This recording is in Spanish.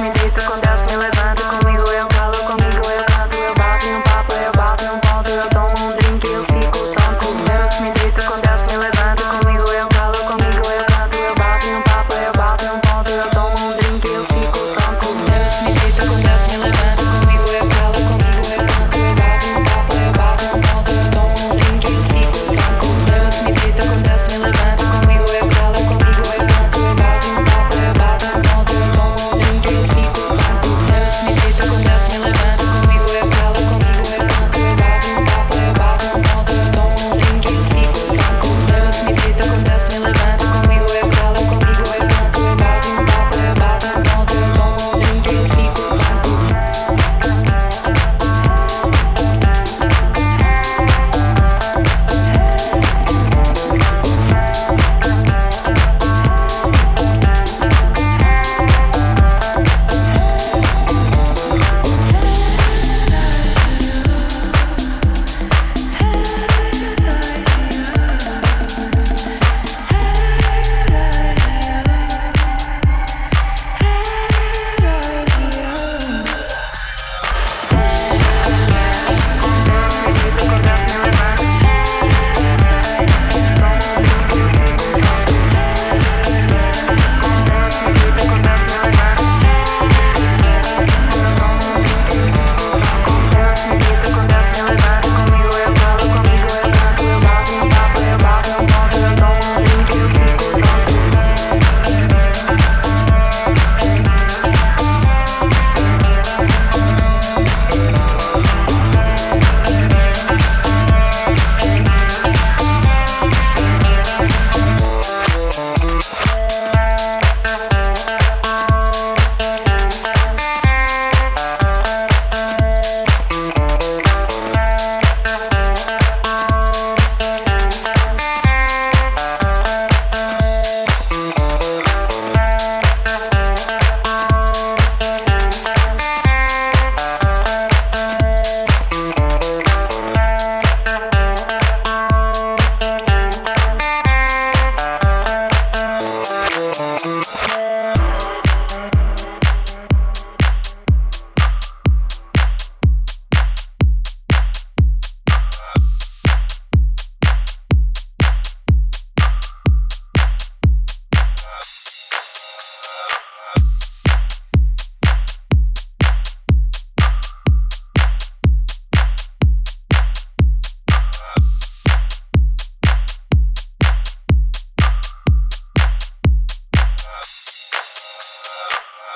mi dedito con